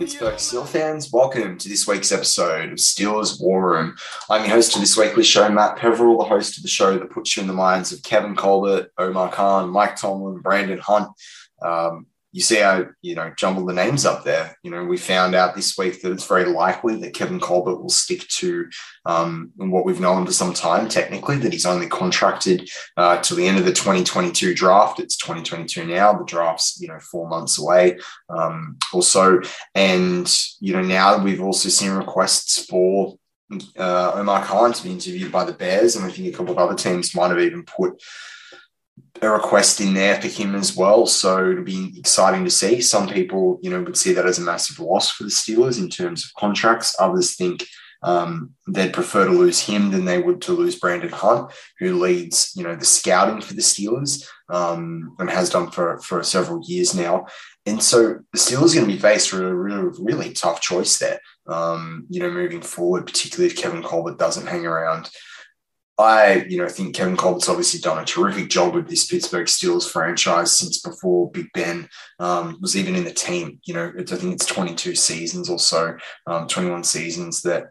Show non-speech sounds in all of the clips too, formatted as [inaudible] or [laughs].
Pittsburgh Steel fans, welcome to this week's episode of Steelers War Room. I'm your host of this weekly show, Matt Peverell, the host of the show that puts you in the minds of Kevin Colbert, Omar Khan, Mike Tomlin, Brandon Hunt. Um, you see I you know, jumble the names up there. You know, we found out this week that it's very likely that Kevin Colbert will stick to um, what we've known for some time, technically, that he's only contracted uh, to the end of the 2022 draft. It's 2022 now. The draft's, you know, four months away. Um, also, and, you know, now we've also seen requests for uh, Omar Khan to be interviewed by the Bears. And I think a couple of other teams might have even put a request in there for him as well. So it'll be exciting to see. Some people, you know, would see that as a massive loss for the Steelers in terms of contracts. Others think um, they'd prefer to lose him than they would to lose Brandon Hunt, who leads, you know, the scouting for the Steelers um, and has done for, for several years now. And so the Steelers are going to be faced with a really, really tough choice there, um, you know, moving forward, particularly if Kevin Colbert doesn't hang around I, you know, think Kevin Colbert's obviously done a terrific job with this Pittsburgh Steelers franchise since before Big Ben um, was even in the team. You know, I think it's 22 seasons or so, um, 21 seasons that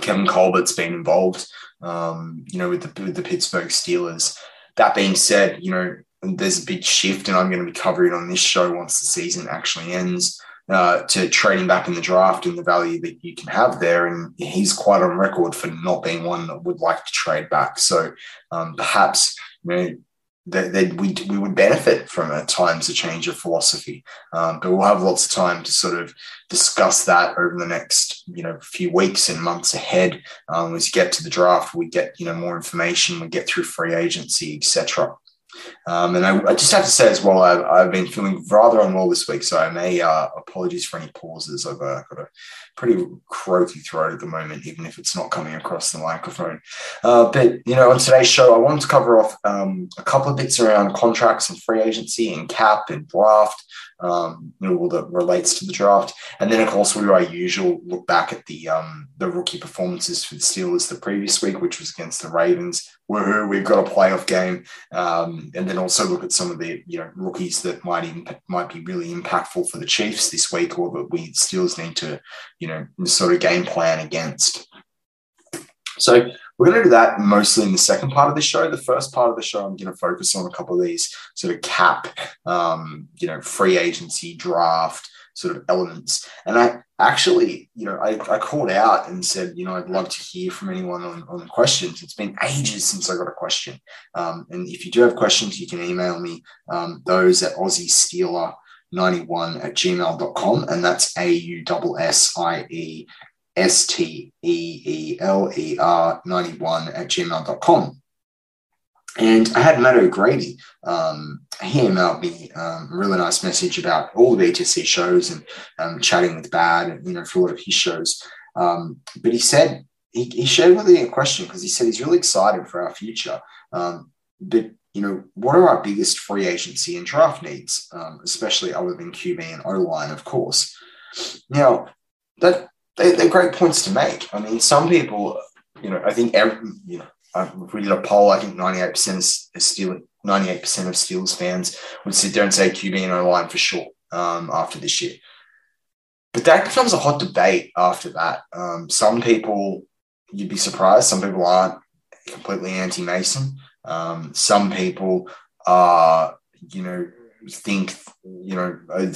Kevin Colbert's been involved, um, you know, with the, with the Pittsburgh Steelers. That being said, you know, there's a big shift, and I'm going to be covering it on this show once the season actually ends uh, to trading back in the draft and the value that you can have there. And he's quite on record for not being one that would like to trade back. So um, perhaps you know, that, we, we would benefit from at times a change of philosophy. Um, but we'll have lots of time to sort of discuss that over the next you know few weeks and months ahead. Um, as you get to the draft, we get you know more information, we get through free agency, etc. Um, and I, I, just have to say as well, I've, I've, been feeling rather unwell this week, so I may uh, apologies for any pauses. I've uh, got a pretty croaky throat at the moment, even if it's not coming across the microphone. Uh, but you know, on today's show, I wanted to cover off um, a couple of bits around contracts and free agency and cap and draft um, you know, all that relates to the draft. And then, of course, we do our usual look back at the um, the rookie performances for the Steelers the previous week, which was against the Ravens. Woohoo, we've got a playoff game. Um, and then also look at some of the you know rookies that might even might be really impactful for the Chiefs this week, or that we Steelers need to you know sort of game plan against. So we're going to do that mostly in the second part of the show. The first part of the show, I'm going to focus on a couple of these sort of cap, um, you know, free agency draft sort of elements. And I actually, you know, I, I called out and said, you know, I'd love to hear from anyone on, on questions. It's been ages since I got a question. Um, and if you do have questions, you can email me um, those at Aussie Steeler 91 at gmail.com. And that's A U S S I E S T E E L E R 91 at gmail.com. And I had Matt O'Grady. Um, he emailed me um, a really nice message about all the BTSC shows and um, chatting with Bad and, you know, for a lot of his shows. Um, but he said, he, he shared with me a question because he said he's really excited for our future. Um, but, you know, what are our biggest free agency and draft needs, um, especially other than QB and O line, of course? Now, that they, they're great points to make. I mean, some people, you know, I think every, you know, if we did a poll, I think 98% of Steel, 98% of Steelers fans would sit there and say QB and O line for sure um, after this year. But that becomes a hot debate after that. Um, some people, you'd be surprised, some people aren't completely anti Mason. Um, some people are, you know, think, you know, oh,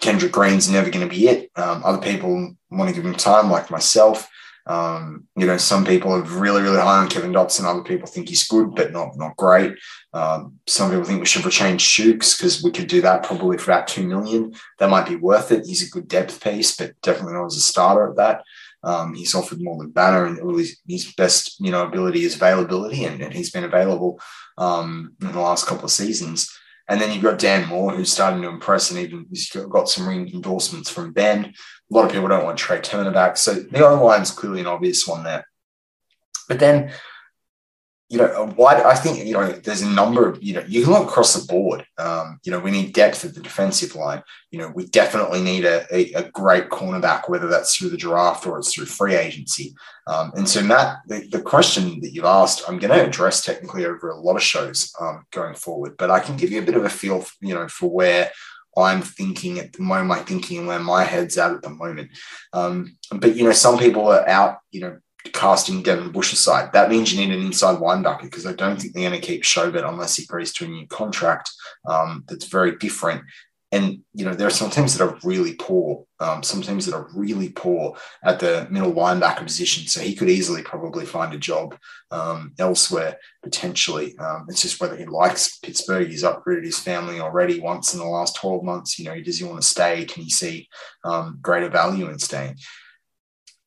Kendrick Green's never going to be it. Um, other people want to give him time, like myself. Um, you know, some people are really, really high on Kevin Dotson. Other people think he's good, but not not great. Um, some people think we should retain Chuks because we could do that probably for about two million. That might be worth it. He's a good depth piece, but definitely not as a starter at that. Um, he's offered more than Banner, and all his, his, best you know ability is availability, and, and he's been available um, in the last couple of seasons. And then you've got Dan Moore, who's starting to impress, and even he's got some ring endorsements from Ben. A lot of people don't want Trai Turner back. So the O line's clearly an obvious one there. But then you know, why I think you know there's a number of you know you can look across the board. Um, you know, we need depth at the defensive line. You know, we definitely need a, a, a great cornerback, whether that's through the draft or it's through free agency. Um, and so, Matt, the, the, question that you've asked, I'm going to address technically over a lot of shows um, going forward, but I can give you a bit of a feel, for, you know, for where I'm thinking at the moment, my thinking and where my head's at at the moment. Um, but you know, some people are out, you know, casting Devin Bush aside. That means you need an inside linebacker because I don't think they're going to keep Schobert unless he agrees to a new contract um, that's very different. And you know there are some teams that are really poor, um, some teams that are really poor at the middle linebacker position. So he could easily probably find a job um, elsewhere potentially. Um, it's just whether he likes Pittsburgh. He's upgraded his family already once in the last twelve months. You know, does he want to stay? Can he see um, greater value in staying?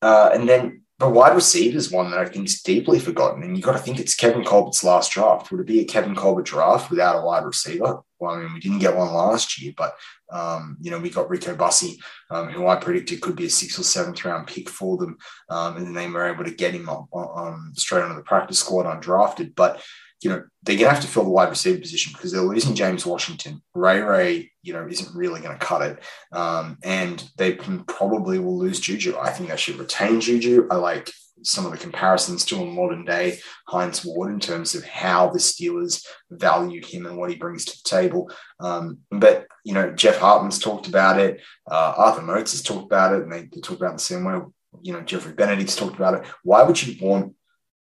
Uh, and then but wide receiver is one that I think is deeply forgotten. And you've got to think it's Kevin Colbert's last draft. Would it be a Kevin Colbert draft without a wide receiver? Well, I mean, we didn't get one last year, but, um, you know, we got Rico Bussey, um, who I predicted could be a sixth or seventh round pick for them. Um, and then they were able to get him on, on, straight onto the practice squad undrafted. But you know, they're going to have to fill the wide receiver position because they're losing James Washington. Ray Ray, you know, isn't really going to cut it. Um, and they probably will lose Juju. I think they should retain Juju. I like some of the comparisons to a modern day Hines Ward in terms of how the Steelers value him and what he brings to the table. Um, but, you know, Jeff Hartman's talked about it. Uh, Arthur Moats has talked about it. And they, they talk about the same way. You know, Jeffrey Benedict's talked about it. Why would you want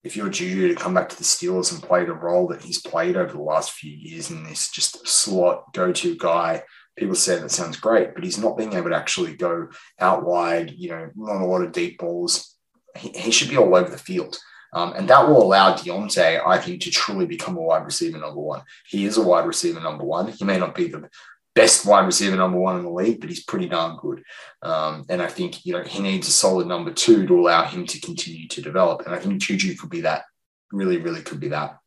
if you're Juju to come back to the Steelers and play the role that he's played over the last few years in this just slot go-to guy, people say that sounds great, but he's not being able to actually go out wide, you know, not a lot of deep balls. He, he should be all over the field. Um, and that will allow Diontae, I think, to truly become a wide receiver number one. He is a wide receiver number one. He may not be the best wide receiver number one in the league, but he's pretty darn good. Um, and I think you know he needs a solid number two to allow him to continue to develop. And I think Juju could be that. Really, really could be that.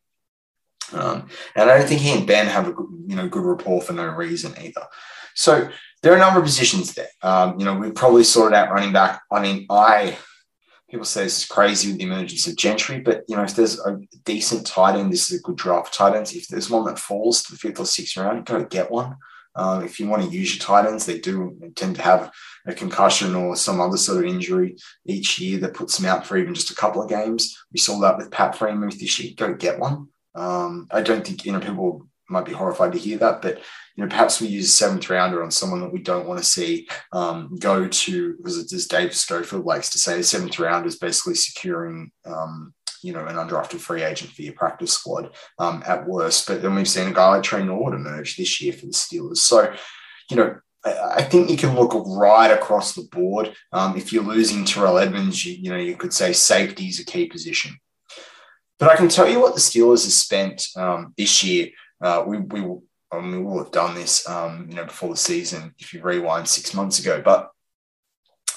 Um, and I don't think he and Ben have a good, you know good rapport for no reason either. So there are a number of positions there. Um, you know, we probably sorted out running back. I mean, I people say it's crazy with the emergence of Gentry, but you know, if there's a decent tight end, this is a good draft tight ends. If there's one that falls to the fifth or sixth round, go get one. Um, if you want to use your tight ends, they do tend to have a concussion or some other sort of injury each year that puts them out for even just a couple of games. We saw that with Pat Freiermuth this year. Go get one. Um, I don't think you know people might be horrified to hear that, but you know, perhaps we use a seventh rounder on someone that we don't want to see um, go to, because as Dave Schofield likes to say, the seventh round is basically securing, um, you know, an undrafted free agent for your practice squad um, at worst. But then we've seen a guy like Tre Norwood emerge this year for the Steelers. So, you know, I think you can look right across the board. Um, if you're losing Terrell Edmunds, you, you know, you could say safety is a key position. But I can tell you what the Steelers have spent um, this year. Uh, we, we, I mean, we will have done this, um, you know, before the season if you rewind six months ago. But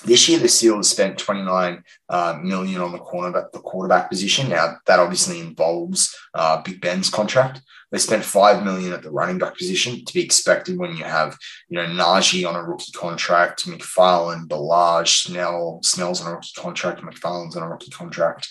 this year, the Steelers spent 29 uh, million on the cornerback, the quarterback position. Now that obviously involves uh, Big Ben's contract. They spent five million at the running back position to be expected when you have, you know, Najee on a rookie contract, McFarland, Ballage, Snell, Snell's on a rookie contract, McFarland's on a rookie contract.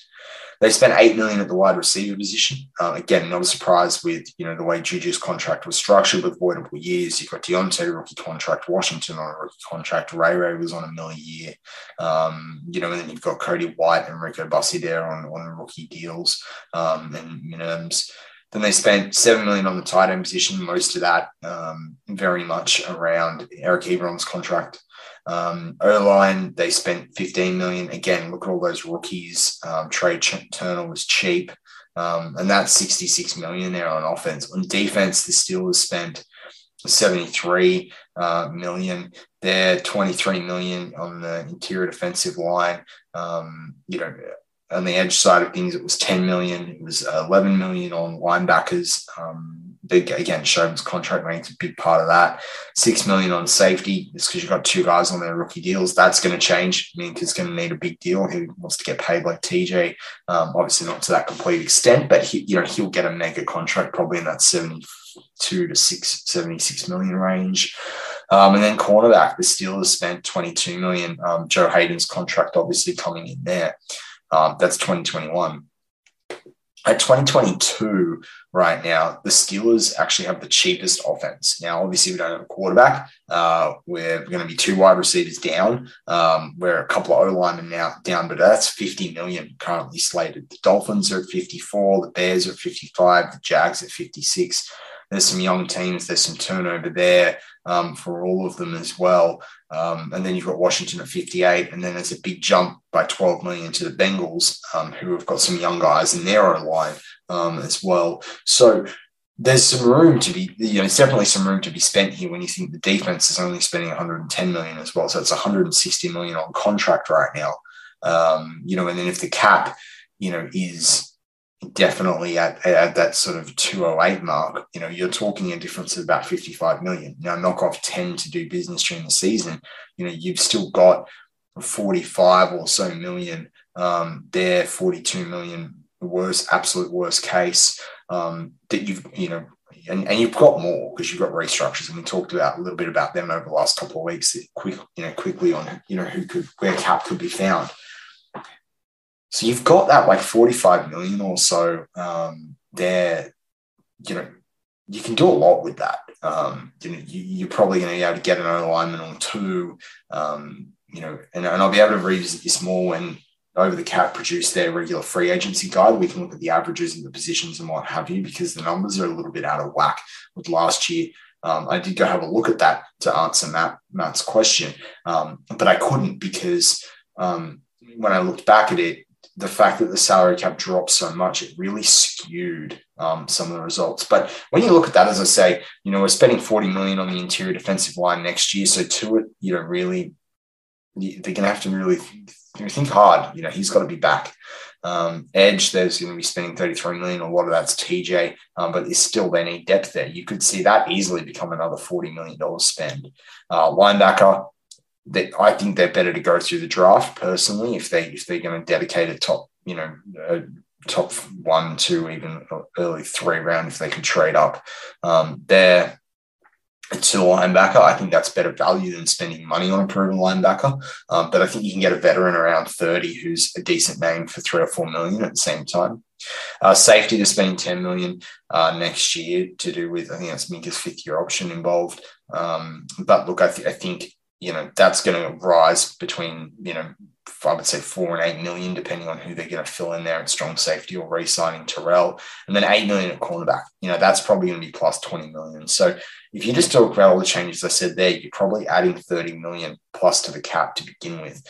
They spent eight million at the wide receiver position. Uh, again, not a surprise with you know the way Juju's contract was structured with voidable years. You've got Diontae rookie contract, Washington on a rookie contract, Ray Ray was on a million year. Um, you know, and then you've got Cody White and Rico Bussey there on, on rookie deals um, and Minims. Then they spent seven million on the tight end position. Most of that um, very much around Eric Ebron's contract. Um, O line, they spent 15 million. Again, look at all those rookies. Um, Trai Turner was cheap. Um, and that's 66 million there on offense. On defense, the Steelers spent 73 uh, million. They're 23 million on the interior defensive line. Um, you know, on the edge side of things, it was 10 million. It was 11 million on linebackers. Um, big again, Sherman's contract rank's a big part of that. Six million on safety. It's because you've got two guys on their rookie deals. That's going to change. He's going to need a big deal. He wants to get paid like TJ. Um, obviously not to that complete extent, but he, you know, he'll get a mega contract probably in that 72 to six, 76 million range. Um, and then cornerback, the Steelers spent 22 million. Um, Joe Haden's contract obviously coming in there. Um, that's 2021 at 2022 right now, the Steelers actually have the cheapest offense. Now, obviously, we don't have a quarterback. Uh, we're going to be two wide receivers down. Um, we're a couple of O linemen now down, but that's 50 million currently slated. The Dolphins are at 54, the Bears are at 55, the Jags at 56. There's some young teams. There's some turnover there um, for all of them as well. Um, and then you've got Washington at 58, and then there's a big jump by 12 million to the Bengals, um, who have got some young guys in their own line um, as well. So there's some room to be, you know, definitely some room to be spent here when you think the defense is only spending 110 million as well. So it's 160 million on contract right now. Um, you know, and then if the cap, you know, is definitely at, at that sort of 208 mark, you know, you're talking a difference of about 55 million. Now, knock off 10 to do business during the season, you know, you've still got 45 or so million um, there, 42 million, worst, absolute worst case um, that you've, you know, and, and you've got more because you've got restructures, and we talked about a little bit about them over the last couple of weeks. Quick, you know, quickly on you know who could where cap could be found. So you've got that like 45 million or so um, there. You know, you can do a lot with that. Um, you know, you, are probably going to be able to get an alignment on two. Um, you know, and, and I'll be able to revisit this more when over the cap produce their regular free agency guide. We can look at the averages and the positions and what have you, because the numbers are a little bit out of whack with last year. Um, I did go have a look at that to answer Matt, Matt's question, um, but I couldn't because um, when I looked back at it, the fact that the salary cap dropped so much, it really skewed um, some of the results. But when you look at that, as I say, you know, we're spending 40 million on the interior defensive line next year. So to it, you know, really, they're going to have to really think hard. You know, he's got to be back. Um, Edge, there's going to be spending 33 million. A lot of that's TJ, um, but it's still they need depth there. You could see that easily become another 40 million dollars spend. Uh, linebacker, that I think they're better to go through the draft personally if they if they're going to dedicate a top you know a top one two even early three round if they can trade up um, there to linebacker. I think that's better value than spending money on a proven linebacker. Um, but I think you can get a veteran around 30 who's a decent name for three or four million at the same time. Uh, safety, they're spending 10 million uh, next year to do with, I think that's Minkah's fifth year option involved. Um, but look, I, th- I think you know, that's going to rise between, you know, I would say four and eight million, depending on who they're going to fill in there at strong safety or re-signing Terrell, and then eight million at cornerback. You know, that's probably going to be plus 20 million. So if you just talk about all the changes I said there, you're probably adding 30 million plus to the cap to begin with,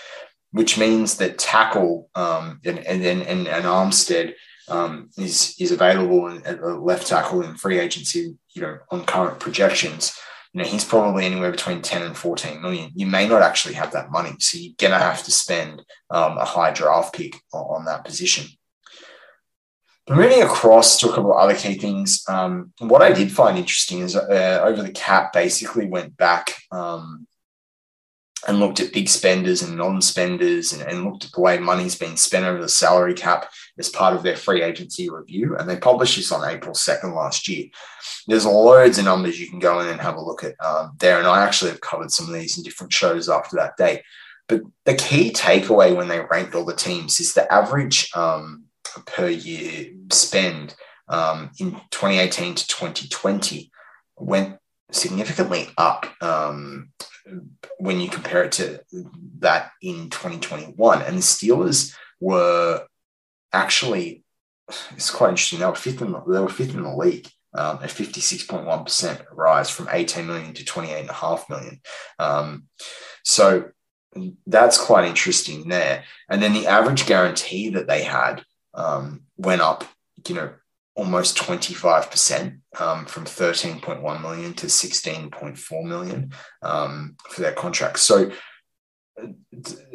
which means that tackle um, and, and then and, and Armstead um, is is available at left tackle in free agency, you know, on current projections you know, he's probably anywhere between 10 and 14 million. You may not actually have that money. So you're going to have to spend um, a high draft pick on, on that position. But moving across to a couple of other key things, um, what I did find interesting is uh, over the cap basically went back um, and looked at big spenders and non-spenders and, and, looked at the way money's been spent over the salary cap as part of their free agency review. And they published this on April 2nd last year. There's loads of numbers you can go in and have a look at um, there. And I actually have covered some of these in different shows after that date. But the key takeaway when they ranked all the teams is the average um, per year spend um, in 2018 to 2020 went significantly up um, when you compare it to that in 2021. And the Steelers were actually, it's quite interesting. They were fifth in the, they were fifth in the league. Um, a 56.1% rise from 18 million to 28.5 million. Um, so that's quite interesting there. And then the average guarantee that they had um, went up, you know, almost 25% um, from 13.1 million to 16.4 million um, for their contracts. So,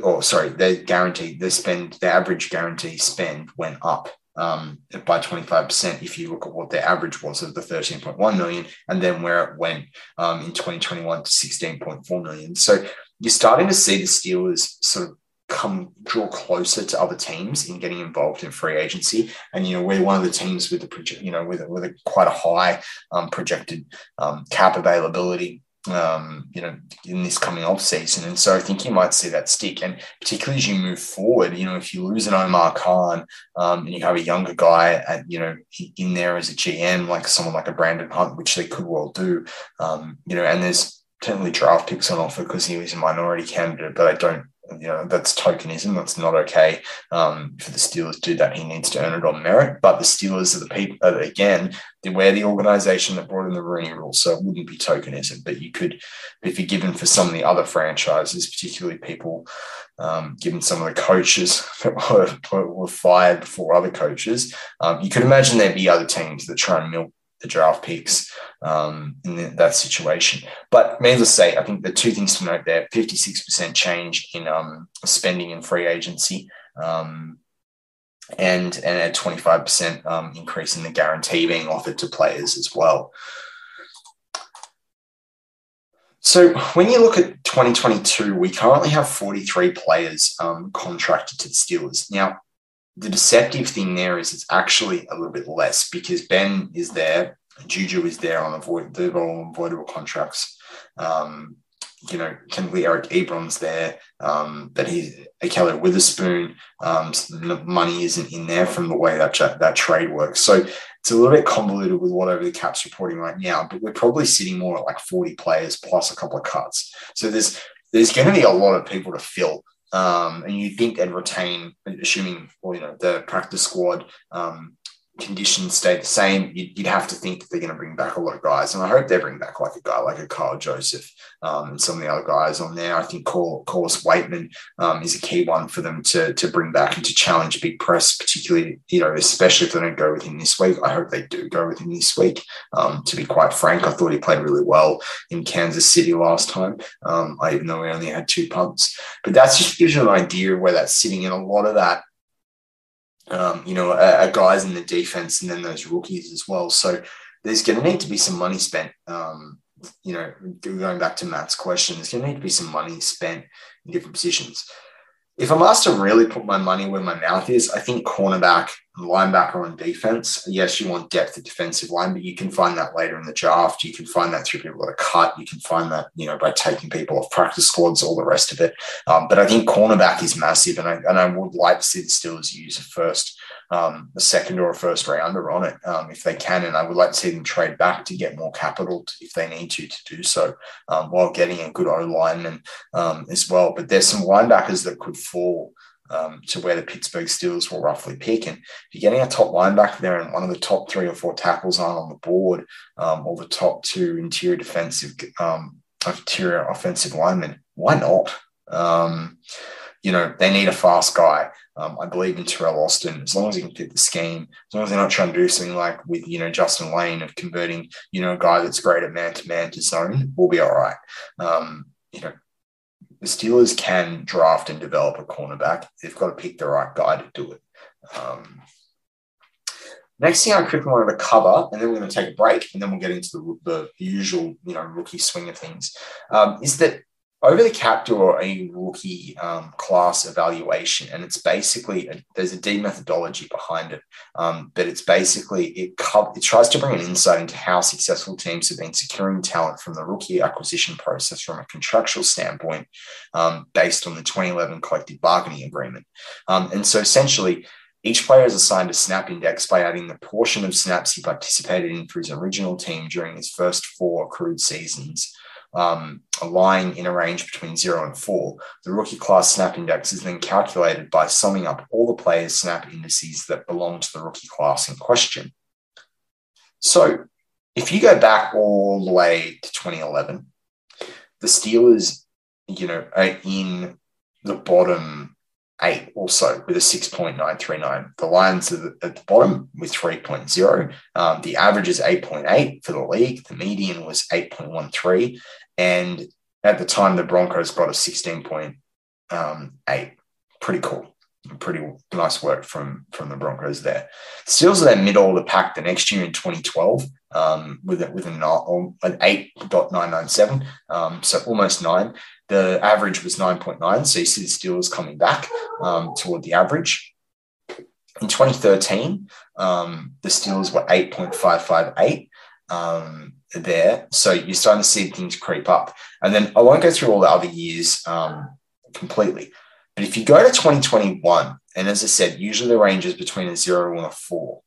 or oh, sorry, their guarantee, their spend, their average guarantee spend went up um, by 25% if you look at what their average was of the 13.1 million and then where it went um, in 2021 to 16.4 million. So you're starting to see the Steelers sort of come draw closer to other teams in getting involved in free agency. And you know, we're one of the teams with the project, you know, with, with a quite a high um, projected um, cap availability. Um, you know, in this coming off season, and so I think you might see that stick. And particularly as you move forward, you know, if you lose an Omar Khan um, and you have a younger guy, at, you know, in there as a GM, like someone like a Brandon Hunt, which they could well do, um, you know, and there's certainly draft picks on offer because he was a minority candidate, but I don't you know that's tokenism. That's not okay um, for the Steelers to do that. He needs to earn it on merit. But the Steelers are the people uh, again. We're the organisation that brought in the Rooney Rule, so it wouldn't be tokenism. But you could be forgiven for some of the other franchises, particularly people, um, given some of the coaches that were, were fired before other coaches. Um, you could imagine there'd be other teams that try and milk the draft picks um, in that situation. But needless to say, I think the two things to note there 56% change in um, spending in free agency. Um, and, and a 25% um, increase in the guarantee being offered to players as well. So when you look at 2022, we currently have 43 players um, contracted to the Steelers. Now, the deceptive thing there is it's actually a little bit less because Ben is there, Juju is there on avoid the avoidable contracts. Um, you know, technically Eric Ebron's there, um, but he's Ahkello Witherspoon. Um, so money isn't in there from the way that that trade works. So it's a little bit convoluted with whatever the cap's reporting right now. But we're probably sitting more at like 40 players plus a couple of cuts. So there's there's going to be a lot of people to fill. Um, and you think they'd retain, assuming, well, you know, the practice squad um, conditions stay the same, you'd, you'd, have to think that they're going to bring back a lot of guys. And I hope they bring back like a guy like a Karl Joseph um, and some of the other guys on there. I think Corliss Waitman um, is a key one for them to, to bring back and to challenge big press, particularly, you know, especially if they don't go with him this week. I hope they do go with him this week. Um, to be quite frank, I thought he played really well in Kansas City last time. Um, even though we only had two punts. But that just gives you an idea of where that's sitting. And a lot of that um, you know, a, a guys in the defense and then those rookies as well. So there's going to need to be some money spent. Um, you know, going back to Matt's question, there's going to need to be some money spent in different positions. If I'm asked to really put my money where my mouth is, I think cornerback linebacker on defense. Yes, you want depth at defensive line, but you can find that later in the draft. You can find that through people that are cut. You can find that, you know, by taking people off practice squads, all the rest of it. Um, but I think cornerback is massive, and I, and I would like to see the Steelers use a first, um, a second or a first rounder on it um, if they can. And I would like to see them trade back to get more capital to, if they need to to do so um, while getting a good O lineman um, as well. But there's some linebackers that could fall um, to where the Pittsburgh Steelers will roughly pick. And if you're getting a top linebacker there and one of the top three or four tackles aren't on the board, um, or the top two interior defensive, um, interior offensive linemen, why not? Um, you know, they need a fast guy. Um, I believe in Teryl Austin, as long as he can fit the scheme, as long as they're not trying to do something like with, you know, Justin Layne of converting, you know, a guy that's great at man to man to zone, we'll be all right. Um, you know, the Steelers can draft and develop a cornerback. They've got to pick the right guy to do it. Um, next thing I quickly wanted to cover, and then we're going to take a break, and then we'll get into the, the usual, you know, rookie swing of things, um, is that over the cap do a rookie um, class evaluation, and it's basically a, there's a D methodology behind it, um, but it's basically it co- it tries to bring an insight into how successful teams have been securing talent from the rookie acquisition process from a contractual standpoint, um, based on the 2011 collective bargaining agreement, um, and so essentially. Each player is assigned a snap index by adding the portion of snaps he participated in for his original team during his first four accrued seasons um, lying in a range between zero and four. The rookie class snap index is then calculated by summing up all the players' snap indices that belong to the rookie class in question. So if you go back all the way to 2011, the Steelers, you know, are in the bottom eight also with a 6.939. The Lions are at the bottom with 3.0. Um, the average is 8.8 for the league. The median was 8.13. And at the time, the Broncos got a 16.8. Um, Pretty cool. Pretty nice work from, from the Broncos there. Steelers are then middle of the pack the next year in 2012 um, with, a, with an, an 8.997, um, so almost nine. The average was 9.9. So you see the Steelers coming back um, toward the average. In 2013, um, the Steelers were 8.558 um, there. So you're starting to see things creep up. And then I won't go through all the other years um, completely. But if you go to 2021, and as I said, usually the range is between a zero and a four.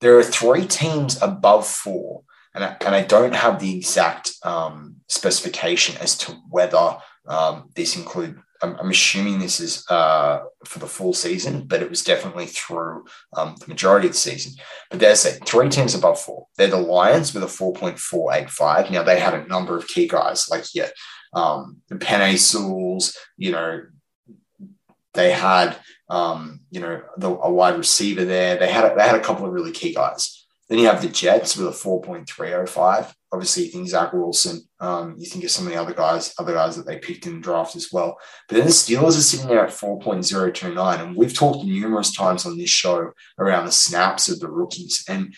There are three teams above four, and I, and I don't have the exact um, specification as to whether um, this include I'm, I'm assuming this is uh, for the full season, but it was definitely through um, the majority of the season. But there's a three teams above four. They're the Lions with a 4.485. Now they had a number of key guys like yeah, um, the Penei Sewells, you know, they had um, you know the, a wide receiver there. They had a, they had a couple of really key guys. Then you have the Jets with a 4.305. Obviously, you think Zach Wilson. Um, you think of some of the other guys, other guys that they picked in the draft as well. But then the Steelers are sitting there at 4.029. And we've talked numerous times on this show around the snaps of the rookies. And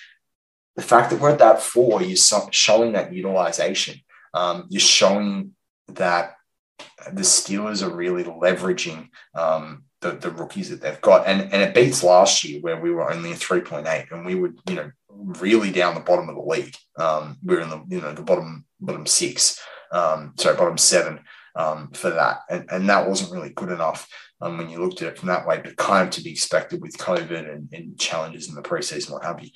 the fact that we're at that four, you're showing that utilization. Um, you're showing that the Steelers are really leveraging um, the, the rookies that they've got. And, and it beats last year where we were only a 3.8 and we were, you know, really down the bottom of the league. Um, we are in the, you know, the bottom, bottom six, um, sorry, bottom seven um, for that. And, and that wasn't really good enough um, when you looked at it from that way, but kind of to be expected with COVID and, and challenges in the preseason, what have you.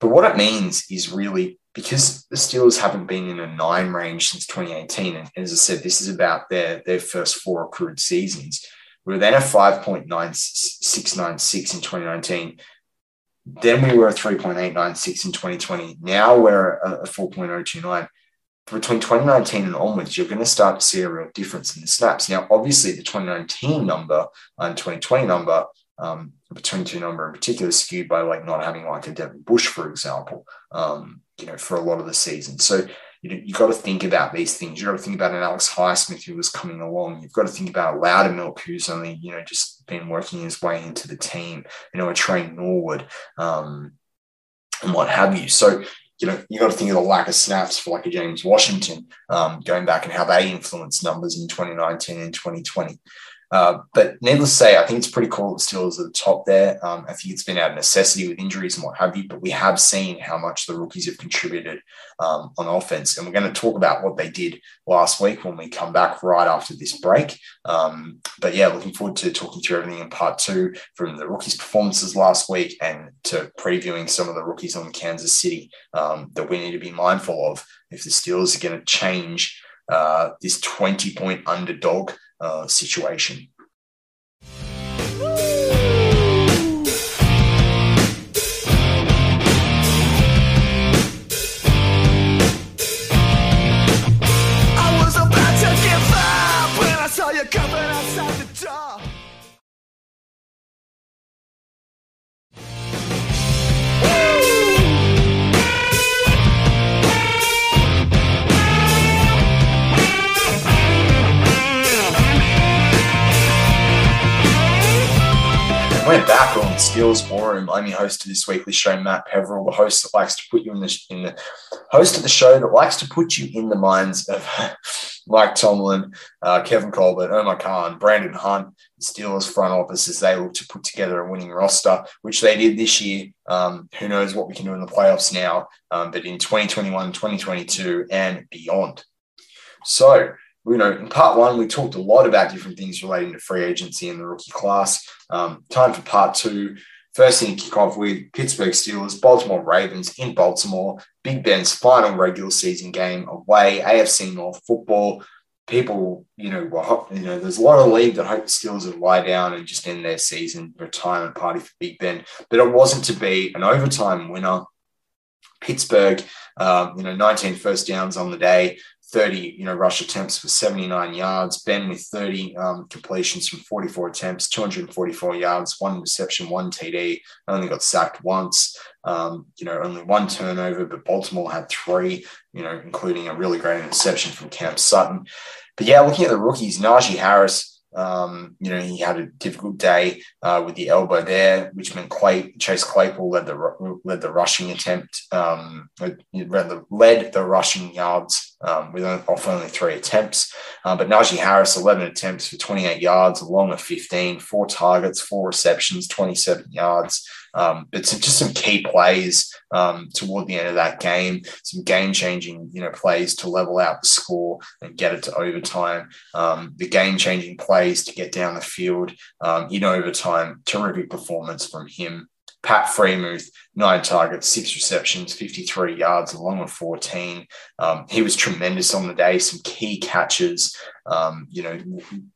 But what it means is really because the Steelers haven't been in a nine range since 2018, and as I said, this is about their their first four accrued seasons. We were then a 5.9696 in 2019. Then we were a 3.896 in 2020. Now we're a 4.029. Between 2019 and onwards, you're going to start to see a real difference in the snaps. Now, obviously, the 2019 number and 2020 number, um, between two number in particular, skewed by like not having like a Devin Bush, for example, um, you know, for a lot of the season. So you know, you've got to think about these things. You've got to think about an Alex Highsmith who was coming along. You've got to think about Loudermilk, who's only you know just been working his way into the team. You know, a Tre Norwood, um, and what have you. So you know, you've got to think of the lack of snaps for like a James Washington um, going back and how they influenced numbers in 2019 and 2020. Uh, but needless to say, I think it's pretty cool that Steelers at the top there. Um, I think it's been out of necessity with injuries and what have you, but we have seen how much the rookies have contributed um, on offense. And we're going to talk about what they did last week when we come back right after this break. Um, but yeah, looking forward to talking through everything in part two from the rookies' performances last week and to previewing some of the rookies on Kansas City um, that we need to be mindful of if the Steelers are going to change uh, this 20 point underdog uh, situation. On War. I'm your host of this weekly show, Matt Peverell, the host that likes to put you in the, in the host of the show that likes to put you in the minds of [laughs] Mike Tomlin, uh, Kevin Colbert, Omar Khan, Brandon Hunt, Steelers front office as they look to put together a winning roster, which they did this year. Um, who knows what we can do in the playoffs now, um, but in 2021, 2022, and beyond. So, you know, in part one, we talked a lot about different things relating to free agency and the rookie class. Um, time for part two. First thing to kick off with Pittsburgh Steelers, Baltimore Ravens in Baltimore, Big Ben's final regular season game away, AFC North football. People, you know, you know, there's a lot of league that hope the Steelers would lie down and just end their season retirement party for Big Ben, but it wasn't to be an overtime winner. Pittsburgh, um, you know, 19 first downs on the day, 30, you know, rush attempts for 79 yards. Ben with 30 um, completions from 44 attempts, 244 yards, one reception, one TD. Only got sacked once. Um, you know, only one turnover, but Baltimore had three. You know, including a really great interception from Cam Sutton. But yeah, looking at the rookies, Najee Harris um, you know, he had a difficult day uh, with the elbow there, which meant Clay, Chase Claypool led the led the rushing attempt, um, led, the, rushing yards um, with off only three attempts. Uh, but Najee Harris, 11 attempts for 28 yards, along of 15, four targets, four receptions, 27 yards. Um, but some, just some key plays um, toward the end of that game, some game changing, you know, plays to level out the score and get it to overtime. Um, the game changing plays to get down the field um, in overtime. Terrific performance from him. Pat Freiermuth, nine targets, six receptions, 53 yards, along with 14. Um, he was tremendous on the day, some key catches, um, you know,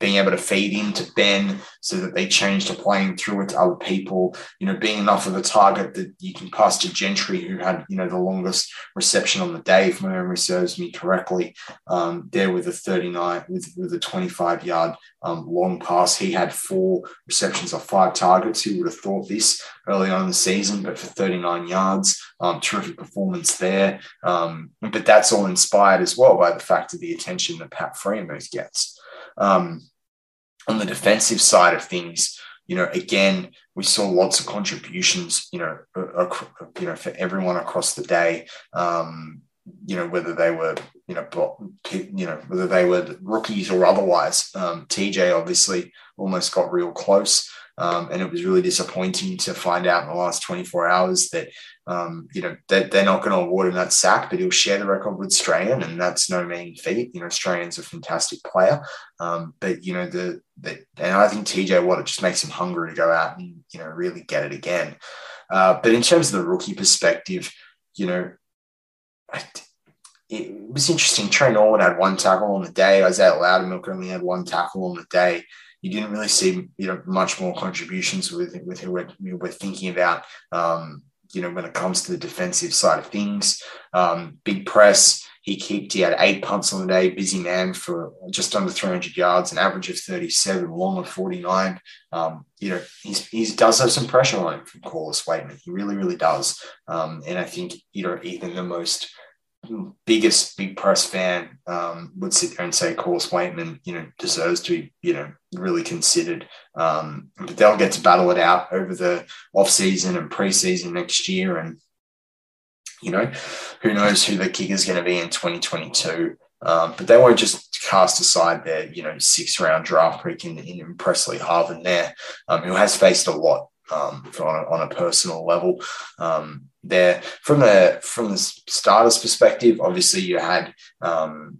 being able to feed into Ben so that they change to playing through it to other people, you know, being enough of a target that you can pass to Gentry, who had, you know, the longest reception on the day, if my memory serves me correctly, um, there with a 39, with, with a 25 yard um, long pass. He had four receptions of five targets. Who would have thought this early on in the season, but for 39 yards, um, terrific performance there. Um, but that's all inspired as well by the fact of the attention that Pat Freiermuth gets. Um, on the defensive side of things, you know, again, we saw lots of contributions, you know, you know, for everyone across the day. Um, you know, whether they were, you know, you know, whether they were rookies or otherwise. Um, TJ obviously almost got real close. Um, and it was really disappointing to find out in the last 24 hours that, um, you know, they, they're not going to award him that sack, but he'll share the record with Strahan, and that's no mean feat. You know, Strahan's a fantastic player. Um, but, you know, the, the, and I think TJ Watt, it just makes him hungry to go out and, you know, really get it again. Uh, but in terms of the rookie perspective, you know, it was interesting. Tre Norwood had one tackle on the day. Isaiah Loudermilk only had one tackle on the day you didn't really see you know much more contributions with with who we're, we're thinking about. Um, you know, when it comes to the defensive side of things, um, big press. He kicked. He had eight punts on the day. Busy man for just under 300 yards, an average of 37, long of 49. Um, you know, he's, he does have some pressure on him from Corliss Waitman. He really, really does. Um, and I think you know even the most biggest big press fan um, would sit there and say Corliss Waitman, you know, deserves to be, you know, really considered. Um, but they'll get to battle it out over the off season and preseason next year, and you know, who knows who the kicker is going to be in 2022. Um, but they won't just cast aside their, you know, six round draft pick in, in Pressley Harvin there, um, who has faced a lot um, on, a, on a personal level. Um, there from the from the starters perspective, obviously you had um,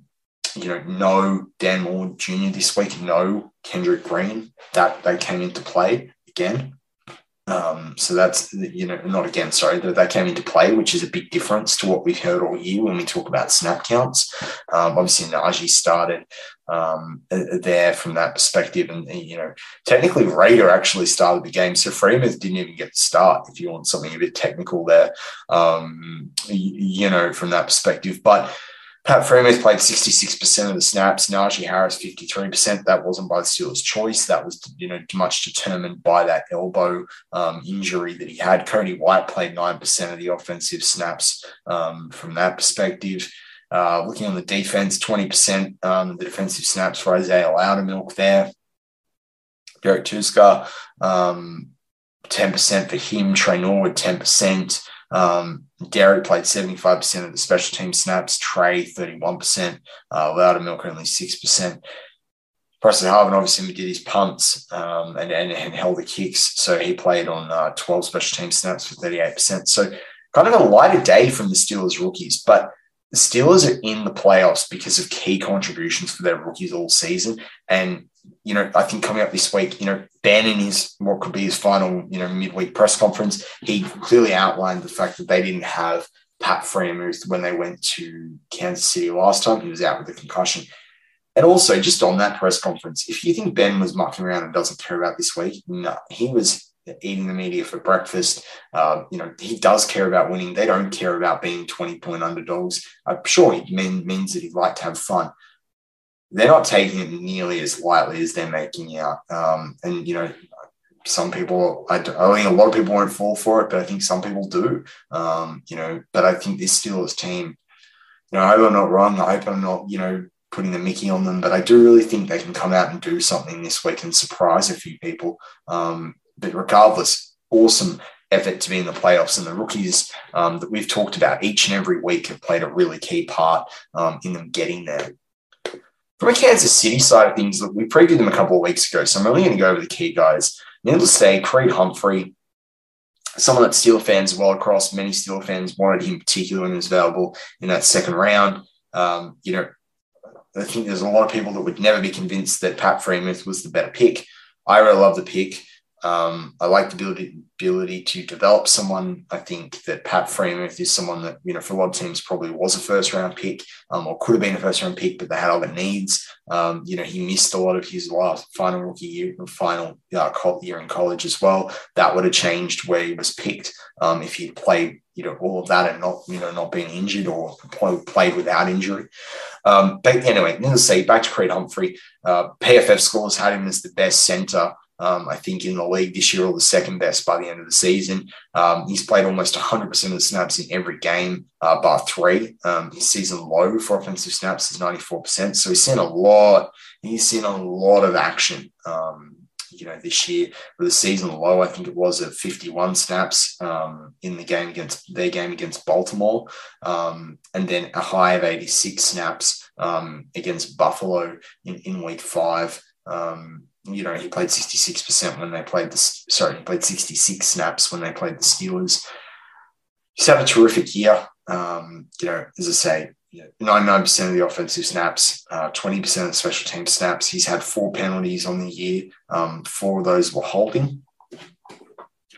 you know no Dan Moore Jr. this week, no Kendrick Green that they came into play again. Um, so that's you know not again, sorry, that they came into play, which is a big difference to what we've heard all year when we talk about snap counts. Um, obviously, Najee started um, there from that perspective, and you know technically Reader actually started the game, so Freiermuth didn't even get to start. If you want something a bit technical there, um, you know from that perspective, but Pat Freiermuth played 66% of the snaps. Najee Harris 53%. That wasn't by the Steelers' choice. That was, you know, much determined by that elbow um, injury that he had. Cody White played 9% of the offensive snaps um, from that perspective. Uh, looking on the defense, 20% um, the defensive snaps for Isaiah Loudermilk there. Derrek Tuszka, um, 10% for him. Tre Norwood, 10%. Um, Derrek played 75% of the special team snaps, Tre 31%, uh, Loudermilk only 6%. Pressley Harvin obviously did his punts um, and, and, and, held the kicks. So he played on uh, 12 special team snaps for 38%. So kind of a lighter day from the Steelers rookies. But the Steelers are in the playoffs because of key contributions for their rookies all season. And you know, I think coming up this week, you know, Ben in his what could be his final, you know, midweek press conference, he clearly outlined the fact that they didn't have Pat Freiermuth when they went to Kansas City last time. He was out with a concussion. And also, just on that press conference, if you think Ben was mucking around and doesn't care about this week, no, he was eating the media for breakfast. Uh, you know, he does care about winning. They don't care about being 20 point underdogs. I'm sure mean, means that he'd like to have fun they're not taking it nearly as lightly as they're making out. Um, and you know, some people, I, I, think a lot of people won't fall for it, but I think some people do. Um, you know, but I think this Steelers team, you know, I hope I'm not wrong. I hope I'm not, you know, putting the Mickey on them, but I do really think they can come out and do something this week and surprise a few people. Um, but regardless, awesome effort to be in the playoffs. And the rookies um, that we've talked about each and every week have played a really key part um, in them getting there. From a Kansas City side of things, look, we previewed them a couple of weeks ago, so I'm really going to go over the key guys. Needless to say, Creed Humphrey, someone that Steeler fans well across, many Steeler fans wanted him particularly when he was available in that second round. Um, you know, I think there's a lot of people that would never be convinced that Pat Freiermuth was the better pick. I really love the pick. Um, I like the ability, ability to develop someone. I think that Pat Freiermuth is someone that, you know, for a lot of teams probably was a first round pick um, or could have been a first round pick, but they had other needs. Um, you know, he missed a lot of his last final rookie year, final uh, year in college as well. That would have changed where he was picked um, if he'd played, you know, all of that and not, you know, not being injured or play, played without injury. Um, but anyway, to say, back to Creed Humphrey. Uh, PFF scores had him as the best center um, I think in the league this year, or the second best by the end of the season. Um, he's played almost 100% of the snaps in every game, uh, bar three. Um, his season low for offensive snaps is 94%. So he's seen a lot. He's seen a lot of action. Um, you know, this year with a season low, I think it was at 51 snaps um, in the game against their game against Baltimore, um, and then a high of 86 snaps against Buffalo in, in week five. Um, you know, he played 66% when they played the, sorry, he played 66 snaps when they played the Steelers. He's had a terrific year. Um, you know, as I say, 99% of the offensive snaps, uh, 20% of special team snaps. He's had four penalties on the year. Um, four of those were holding.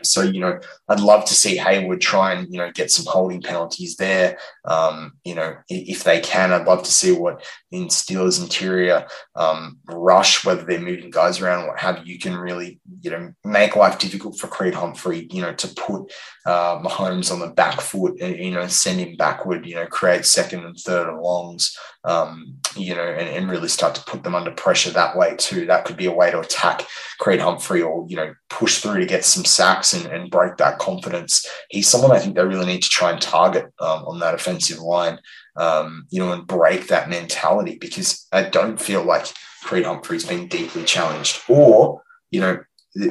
So, you know, I'd love to see Heyward try and, you know, get some holding penalties there. Um, you know, if they can, I'd love to see what in Steelers interior um, rush, whether they're moving guys around, what have you, can really, you know, make life difficult for Creed Humphrey, you know, to put uh, Mahomes on the back foot and, you know, send him backward, you know, create second and third and longs, um, you know, and, and really start to put them under pressure that way too. That could be a way to attack Creed Humphrey or, you know, push through to get some sacks and, and break that confidence. He's someone I think they really need to try and target um, on that offensive line, um, you know, and break that mentality because I don't feel like Creed Humphrey's been deeply challenged or, you know,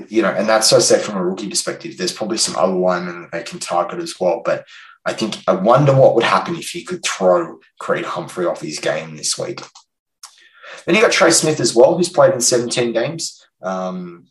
you know, and that's so say from a rookie perspective. There's probably some other linemen that they can target as well, but I think I wonder what would happen if he could throw Creed Humphrey off his game this week. Then you got Trey Smith as well, who's played in 17 games. Um,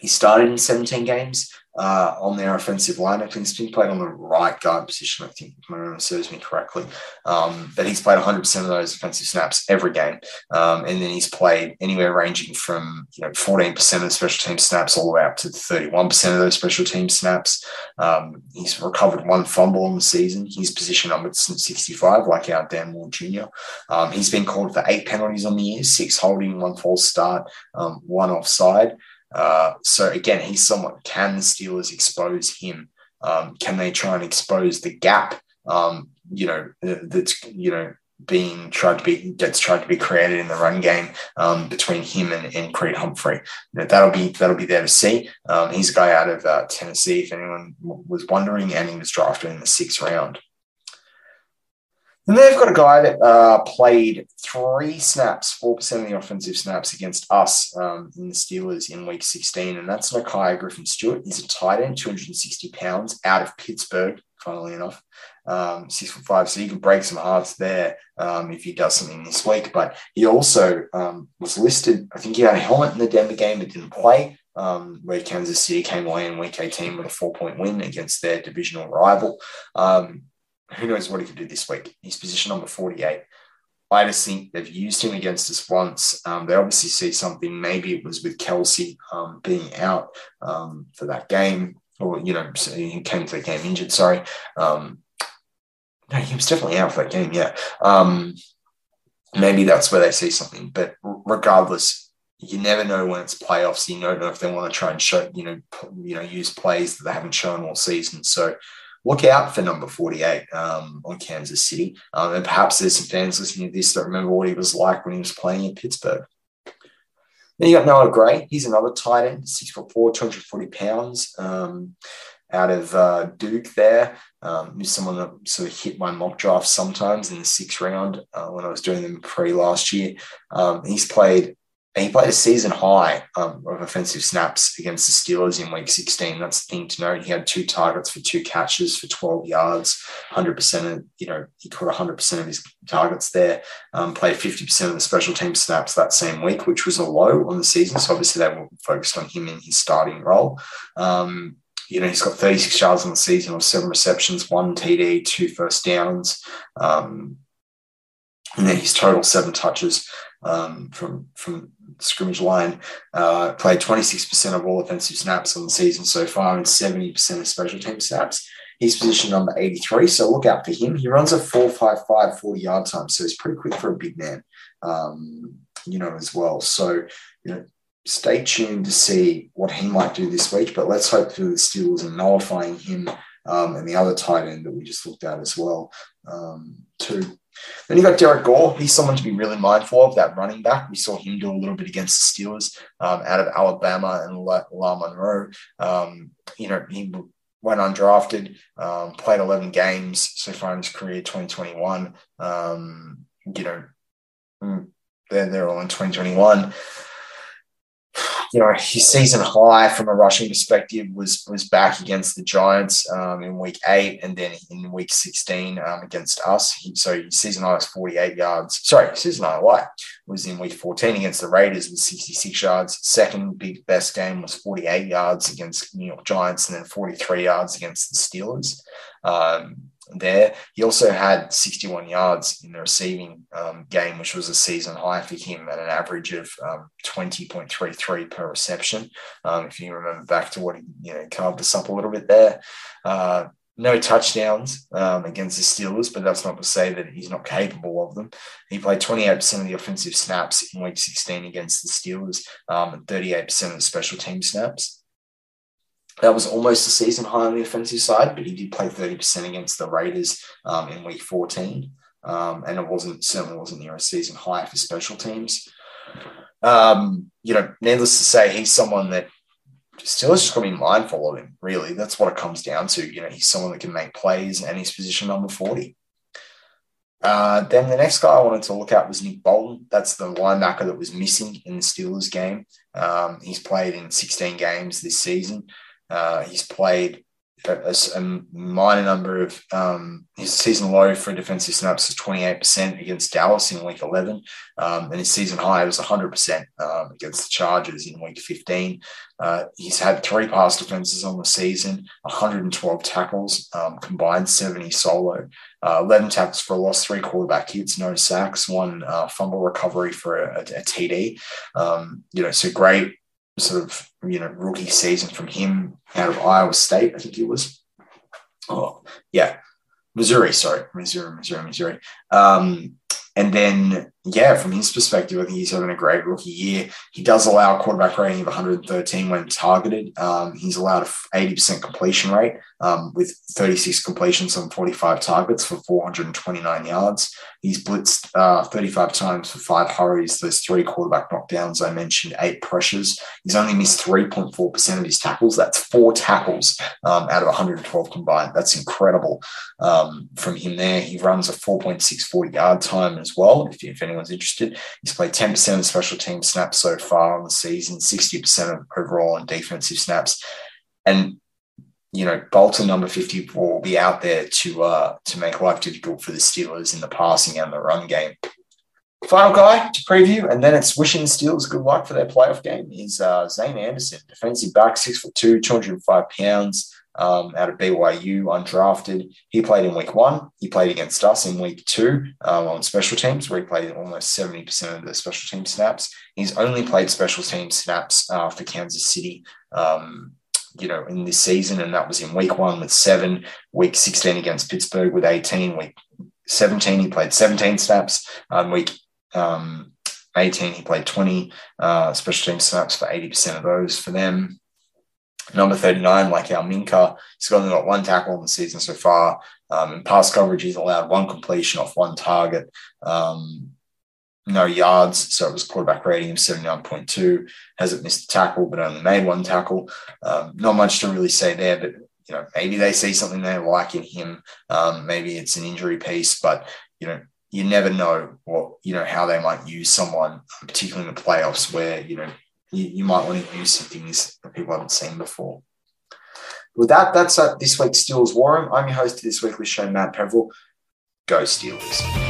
he started in 17 games uh, on their offensive line. I think he's been played on the right guard position, I think, if my memory serves me correctly. Um, but he's played 100% of those offensive snaps every game. Um, and then he's played anywhere ranging from you know 14% of special team snaps all the way up to 31% of those special team snaps. Um, he's recovered one fumble on the season. He's position number 65, like our Dan Moore Jr. Um, he's been called for eight penalties on the year, six holding, one false start, um, one offside. Uh, so again, he's someone. Can the Steelers expose him? Um, can they try and expose the gap? Um, you know, that's you know being tried to be gets tried to be created in the run game um, between him and, and Creed Humphrey. You know, that'll be that'll be there to see. Um, he's a guy out of uh, Tennessee, if anyone was wondering, and he was drafted in the sixth round. And they've got a guy that uh, played three snaps, 4% of the offensive snaps against us um, in the Steelers in week 16. And that's Nakia Griffin Stewart. He's a tight end, 260 pounds, out of Pittsburgh, funnily enough. Um, six foot five, so you can break some hearts there um, if he does something this week. But he also um, was listed. I think he had a helmet in the Denver game, but didn't play. Um, where Kansas City came away in Week 18 with a four-point win against their divisional rival. Um, who knows what he could do this week? He's position number 48. I just think they've used him against us once. Um, they obviously see something. Maybe it was with Kelce um, being out um, for that game, or you know, he came to the game injured. Sorry, um, no, he was definitely out for that game. Yeah, um, maybe that's where they see something. But regardless, you never know when it's playoffs. You don't know if they want to try and show, you know, you know, use plays that they haven't shown all season. So look out for number 48 um, on Kansas City. Um, and perhaps there's some fans listening to this that remember what he was like when he was playing in Pittsburgh. Then you got Noah Gray. He's another tight end, six foot four, 240 pounds, um, out of uh, Duke there. Um, he's someone that sort of hit my mock draft sometimes in the sixth round uh, when I was doing them pre last year. Um, he's played he played a season high um, of offensive snaps against the Steelers in week 16. That's the thing to note. He had two targets for two catches for 12 yards, 100% of, you know, he caught 100% of his targets there, um, played 50% of the special team snaps that same week, which was a low on the season. So obviously they were focused on him in his starting role. Um, you know, he's got 36 yards on the season or seven receptions, one TD, two first downs. Um, and then his total seven touches um, from from scrimmage line. Uh, played 26% of all offensive snaps on the season so far and 70% of special team snaps. He's position number 83, so look out for him. He runs a 4.55 40 yard time, so he's pretty quick for a big man, um, you know, as well. So, you know, stay tuned to see what he might do this week, but let's hope for the Steelers and nullifying him um, and the other tight end that we just looked at as well, um, too. Then you got Derrick Gore. He's someone to be really mindful of, that running back. We saw him do a little bit against the Steelers um, out of Alabama and La, La Monroe. Um, you know, he went undrafted, um, played 11 games so far in his career, 2021. Um, you know, mm, they're, they're all in 2021 you know, his season high from a rushing perspective was was back against the Giants um, in week eight, and then in week sixteen um, against us. He, so his season high was forty eight yards. Sorry, season high what was in week fourteen against the Raiders with sixty six yards. Second big best game was forty eight yards against New York Giants, and then forty three yards against the Steelers. Um, there. He also had 61 yards in the receiving um, game, which was a season high for him at an average of um, 20.33 per reception. Um, if you remember back to what he, you know, carved us up a little bit there. Uh, no touchdowns um, against the Steelers, but that's not to say that he's not capable of them. He played 28% of the offensive snaps in week 16 against the Steelers um, and 38% of the special team snaps. That was almost a season high on the offensive side, but he did play 30% against the Raiders um, in week 14. Um, and it wasn't certainly wasn't near a season high for special teams. Um, you know, needless to say, he's someone that still is just got to be mindful of him, really. That's what it comes down to. You know, he's someone that can make plays and he's position number 40. Uh, then the next guy I wanted to look at was Nick Bolton. That's the linebacker that was missing in the Steelers game. Um, he's played in 16 games this season. Uh, he's played a, a minor number of um, his season low for defensive snaps was 28% against Dallas in week 11. Um, and his season high was 100% um, against the Chargers in week 15. Uh, he's had three pass defenses on the season, 112 tackles, um, combined 70 solo, uh, 11 tackles for a loss, three quarterback hits, no sacks, one uh, fumble recovery for a, a, a TD. Um, you know, so great sort of you know rookie season from him out of Iowa State, I think he was. Oh yeah, Missouri. Sorry, Missouri, Missouri, Missouri. Um, and then, yeah, from his perspective, I think he's having a great rookie year. He does allow a quarterback rating of 113 when targeted. Um, he's allowed an 80% completion rate um, with 36 completions on 45 targets for 429 yards. He's blitzed uh, 35 times for five hurries. Those three quarterback knockdowns I mentioned, eight pressures. He's only missed 3.4% of his tackles. That's four tackles um, out of 112 combined. That's incredible um, from him there. He runs a 4.64 yard time as well, if, if anyone's interested. He's played 10% of special team snaps so far on the season, 60% of overall on defensive snaps. And you know, Bolton number 50 will be out there to uh, to make life difficult for the Steelers in the passing and the run game. Final guy to preview, and then it's wishing the Steelers good luck for their playoff game is uh, Zayne Anderson, defensive back, six foot two, 205 pounds, um, out of BYU, undrafted. He played in week one. He played against us in week two um, on special teams, where he played almost 70% of the special team snaps. He's only played special team snaps uh, for Kansas City um, you know, in this season, and that was in week one with seven, week 16 against Pittsburgh with 18, week 17, he played 17 snaps, um, week um, 18, he played 20 uh, special team snaps for 80% of those for them. Number 39, like our Minkah, he's only got one tackle in the season so far. Um, in pass coverage, he's allowed one completion off one target. Um, no yards, so it was quarterback rating of 79.2. Hasn't missed a tackle, but only made one tackle. Um, not much to really say there, but you know, maybe they see something they like in him. Um, maybe it's an injury piece, but you know, you never know what you know how they might use someone, particularly in the playoffs, where you know you, you might want to use some things that people haven't seen before. With that, that's uh, this week's Steelers War Room. I'm your host of this weekly show, Matt Peverell. Go Steelers.